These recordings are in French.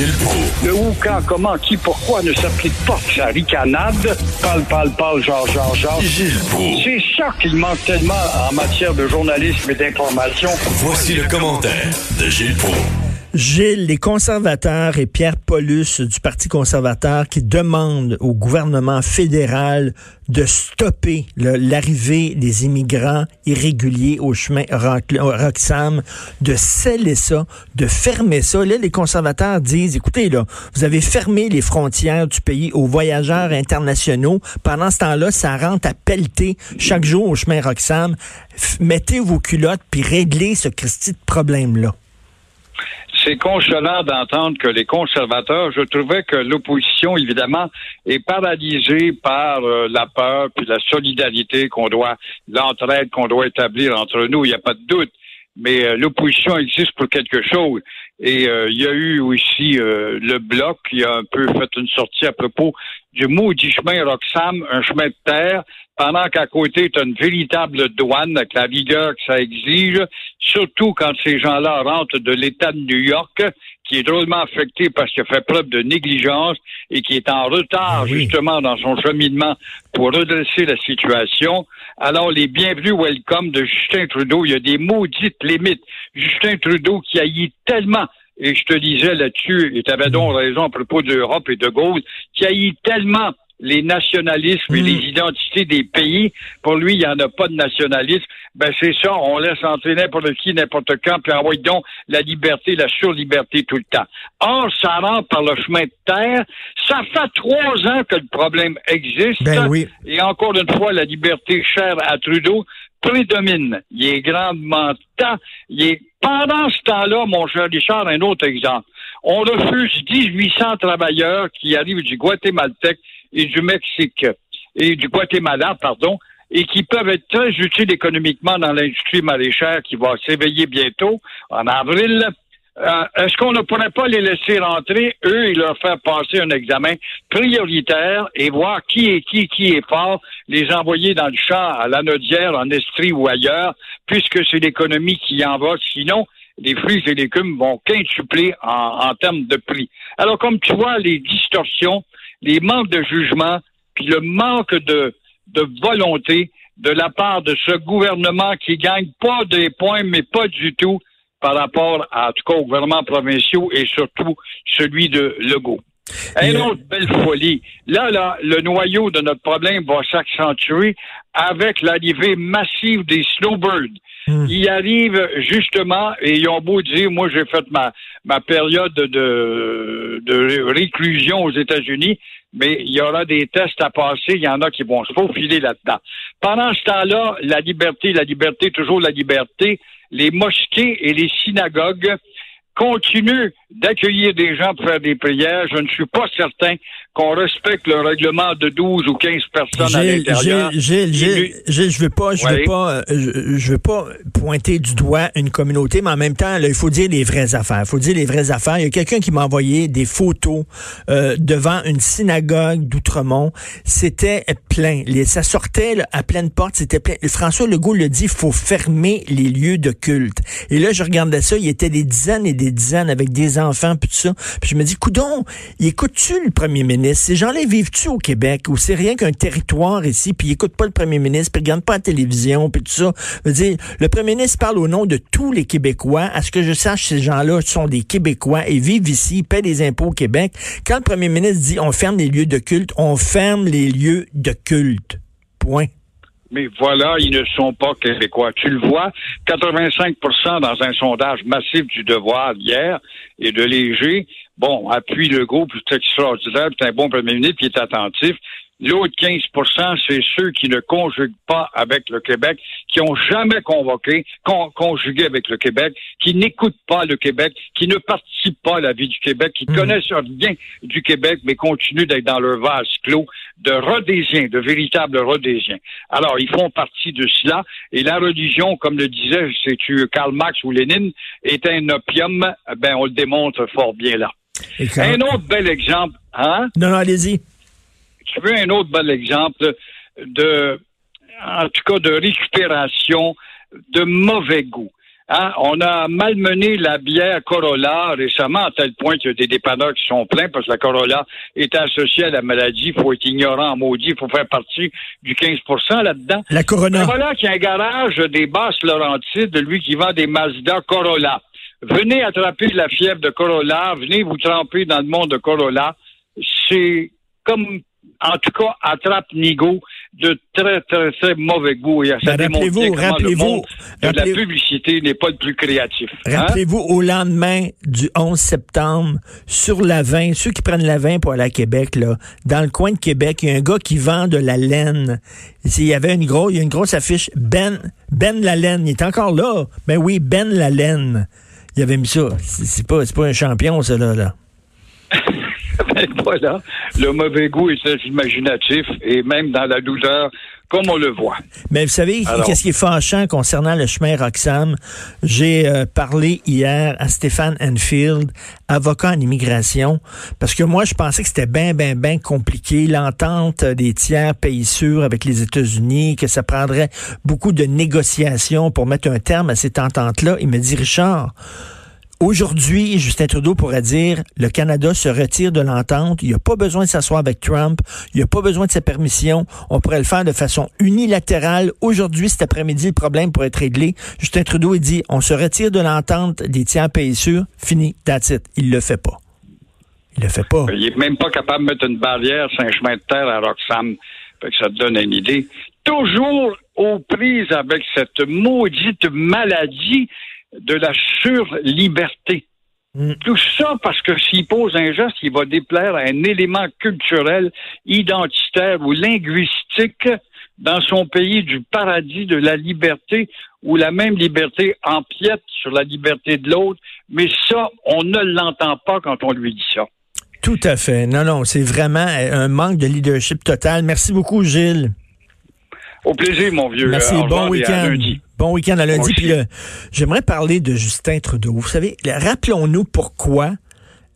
Gilles Proulx. Le où, quand, comment, qui, pourquoi ne s'applique pas sa ricanade? Parle, parle, parle, genre, genre, genre. Gilles Proulx. C'est ça qu'il manque tellement en matière de journalisme et d'information. Voici le commentaire de Gilles Proulx. Gilles, les conservateurs et Pierre Paulus du Parti conservateur qui demandent au gouvernement fédéral de stopper l'arrivée des immigrants irréguliers au chemin Roxham, de sceller ça, de fermer ça. Là, les conservateurs disent, écoutez, là, vous avez fermé les frontières du pays aux voyageurs internationaux. Pendant ce temps-là, ça rentre à pelleter chaque jour au chemin Roxham. Mettez vos culottes puis réglez ce Christi de problème-là. C'est consolant d'entendre que les conservateurs, je trouvais que l'opposition, évidemment, est paralysée par euh, la peur puis la solidarité qu'on doit, l'entraide qu'on doit établir entre nous. Il n'y a pas de doute. Mais euh, l'opposition existe pour quelque chose. Et euh, il y a eu aussi le bloc qui a un peu fait une sortie à propos du maudit chemin Roxham, un chemin de terre, pendant qu'à côté, tu as une véritable douane avec la vigueur que ça exige, surtout quand ces gens-là rentrent de l'État de New York, qui est drôlement affecté parce qu'il a fait preuve de négligence et qui est en retard Ah oui. justement dans son cheminement pour redresser la situation. Alors, les bienvenus welcome de Justin Trudeau, il y a des maudites limites. Justin Trudeau qui haït tellement et je te disais là-dessus, et tu avais donc raison à propos d'Europe et de Gaulle, qui haït tellement les nationalismes et Mm. les identités des pays. Pour lui, il n'y en a pas de nationalisme. Ben, c'est ça, on laisse entrer n'importe qui, n'importe quand, puis envoie donc la liberté, la surliberté tout le temps. Or, ça rentre par le chemin de terre. Ça fait trois ans que le problème existe. Ben oui. Et encore une fois, la liberté chère à Trudeau prédomine. Il est grandement temps. Il est... Pendant ce temps-là, mon cher Richard, un autre exemple. On refuse 1800 travailleurs qui arrivent du Guatémaltèque et du Mexique, et du Guatemala, pardon, et qui peuvent être très utiles économiquement dans l'industrie maraîchère qui va s'éveiller bientôt, en avril. Euh, Est-ce qu'on ne pourrait pas les laisser rentrer, eux, et leur faire passer un examen prioritaire et voir qui est qui, qui est fort, les envoyer dans le champ à l'anodière, en Estrie ou ailleurs, puisque c'est l'économie qui en va. Sinon, les fruits et légumes vont quintupler en, en termes de prix. Alors, comme tu vois, les distorsions, les manques de jugement, puis le manque de, de volonté de la part de ce gouvernement qui gagne pas des points, mais pas du tout par rapport à, en tout cas, aux gouvernements provinciaux et surtout celui de Legault. Et, Une autre belle folie. Là, là, le noyau de notre problème va s'accentuer avec l'arrivée massive des snowbirds. Hmm. Ils arrivent justement et ils ont beau dire, moi j'ai fait ma, ma période de, de réclusion aux États-Unis, mais il y aura des tests à passer, il y en a qui vont se faufiler là-dedans. Pendant ce temps-là, la liberté, la liberté, toujours la liberté, les mosquées et les synagogues continuent d'accueillir des gens pour faire des prières. Je ne suis pas certain qu'on respecte le règlement de 12 ou 15 personnes à Gilles, l'intérieur. Gilles, Gilles, Il Gilles, je veux pas, je veux pas, euh, je, je veux pas pointer du doigt une communauté, mais en même temps, là, il faut dire les vraies affaires. Il faut dire les vraies affaires. Il y a quelqu'un qui m'a envoyé des photos euh, devant une synagogue d'Outremont. C'était plein. Les, ça sortait là, à pleine porte. C'était plein. François Legault le dit, il faut fermer les lieux de culte. Et là, je regardais ça. Il y était des dizaines et des dizaines avec des enfants puis tout ça. Puis je me dis, coudon, il écoute-tu le premier ministre? Ces gens-là vivent-tu au Québec? Ou c'est rien qu'un territoire ici puis ils écoutent pas le premier ministre puis ils regardent pas la télévision puis tout ça? Je veux dire, le premier ministre parle au nom de tous les Québécois. À ce que je sache, ces gens-là sont des Québécois et vivent ici, ils paient des impôts au Québec. Quand le premier ministre dit on ferme les lieux de culte, on ferme les lieux de culte. Point. Mais voilà, ils ne sont pas québécois. Tu le vois, 85% dans un sondage massif du devoir hier et de Léger, bon, appuie le groupe, c'est extraordinaire, c'est un bon premier ministre qui est attentif. L'autre 15% c'est ceux qui ne conjuguent pas avec le Québec, qui ont jamais convoqué, conjugué avec le Québec, qui n'écoutent pas le Québec, qui ne participent pas à la vie du Québec, qui ne mmh. connaissent rien du Québec, mais continuent d'être dans leur vase clos de Rhodésiens, de véritables Rhodésiens. Alors, ils font partie de cela, et la religion, comme le disait, c'est-tu Karl Marx ou Lénine, est un opium, ben, on le démontre fort bien là. Un autre bel exemple, hein? Non, non, allez-y. Tu veux un autre bel exemple de, en tout cas, de récupération de mauvais goût. Hein? On a malmené la bière Corolla récemment, à tel point qu'il y a des dépanneurs qui sont pleins parce que la Corolla est associée à la maladie. Il faut être ignorant, maudit. Il faut faire partie du 15% là-dedans. La Corona. Voilà qui a un garage des basses Laurentides, lui qui vend des Mazda Corolla. Venez attraper la fièvre de Corolla, venez vous tremper dans le monde de Corolla. C'est comme en tout cas, attrape Nigo de très, très, très mauvais goût. Et ça ben, rappelez-vous, rappelez-vous, la publicité n'est pas le plus créatif. Hein? Rappelez-vous, au lendemain du 11 septembre, sur la 20, ceux qui prennent la 20 pour aller à Québec, là, dans le coin de Québec, il y a un gars qui vend de la laine. Il y avait une grosse, il y a une grosse affiche, Ben, Ben la laine. Il est encore là. Ben oui, Ben la laine. Il avait mis ça. C'est pas, pas un champion, ça, là. là. Voilà, le mauvais goût est très imaginatif et même dans la douleur, comme on le voit. Mais vous savez, qu'est-ce qui est fâchant concernant le chemin Roxham? J'ai euh, parlé hier à Stéphane Enfield, avocat en immigration, parce que moi, je pensais que c'était bien, bien, bien compliqué, l'entente des tiers pays sûrs avec les États-Unis, que ça prendrait beaucoup de négociations pour mettre un terme à cette entente-là. Il me dit, Richard, Aujourd'hui, Justin Trudeau pourrait dire le Canada se retire de l'entente. Il n'y a pas besoin de s'asseoir avec Trump. Il n'y a pas besoin de sa permission. On pourrait le faire de façon unilatérale. Aujourd'hui, cet après-midi, le problème pourrait être réglé. Justin Trudeau, il dit on se retire de l'entente des tiers pays sûrs. Fini, that's it. Il le fait pas. Il le fait pas. Il est même pas capable de mettre une barrière sur un chemin de terre à Roxham. Fait que ça te donne une idée. Toujours aux prises avec cette maudite maladie de la surliberté. Mm. Tout ça parce que s'il pose un geste, il va déplaire à un élément culturel, identitaire ou linguistique dans son pays du paradis de la liberté, où la même liberté empiète sur la liberté de l'autre, mais ça, on ne l'entend pas quand on lui dit ça. Tout à fait. Non, non, c'est vraiment un manque de leadership total. Merci beaucoup, Gilles. Au plaisir, mon vieux. Merci. bon week-end. Bon week-end à lundi. Puis j'aimerais parler de Justin Trudeau. Vous savez, rappelons-nous pourquoi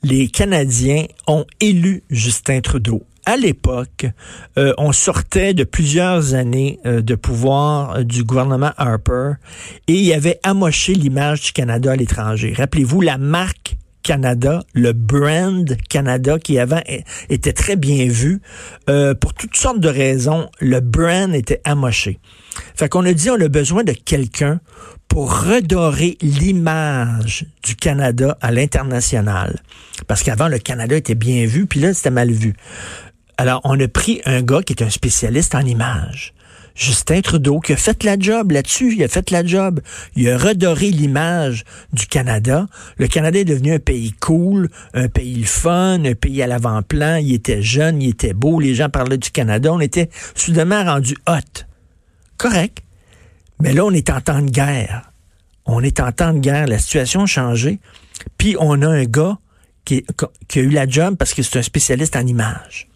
les Canadiens ont élu Justin Trudeau. À l'époque, euh, on sortait de plusieurs années euh, de pouvoir euh, du gouvernement Harper et il y avait amoché l'image du Canada à l'étranger. Rappelez-vous la marque Canada, le brand Canada qui avant était très bien vu. Euh, pour toutes sortes de raisons, le brand était amoché. Fait qu'on a dit on a besoin de quelqu'un pour redorer l'image du Canada à l'international. Parce qu'avant, le Canada était bien vu, puis là, c'était mal vu. Alors, on a pris un gars qui est un spécialiste en images. Justin Trudeau qui a fait la job là-dessus, il a fait la job. Il a redoré l'image du Canada. Le Canada est devenu un pays cool, un pays fun, un pays à l'avant-plan. Il était jeune, il était beau, les gens parlaient du Canada. On était soudainement rendu hot. Correct. Mais là, on est en temps de guerre. On est en temps de guerre. La situation a changé. Puis on a un gars qui, a eu la job parce que c'est un spécialiste en images.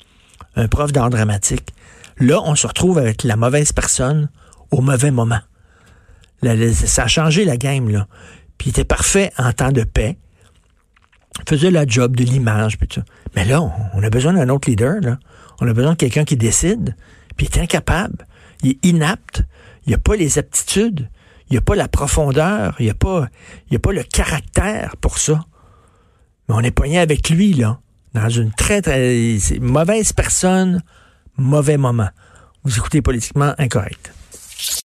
Un prof d'art dramatique. Là, on se retrouve avec la mauvaise personne au mauvais moment. ça a changé la game, là. Puis il était parfait en temps de paix. Faisait la job de l'image. Mais là, on, a besoin d'un autre leader. On a besoin de quelqu'un qui décide, puis il est incapable. Il est inapte. Il n'a pas les aptitudes. Il n'a pas la profondeur. Il n'a pas, a pas le caractère pour ça. Mais on est poigné avec lui, là. Dans une très, très mauvaise personne, mauvais moment. Vous écoutez politiquement incorrect.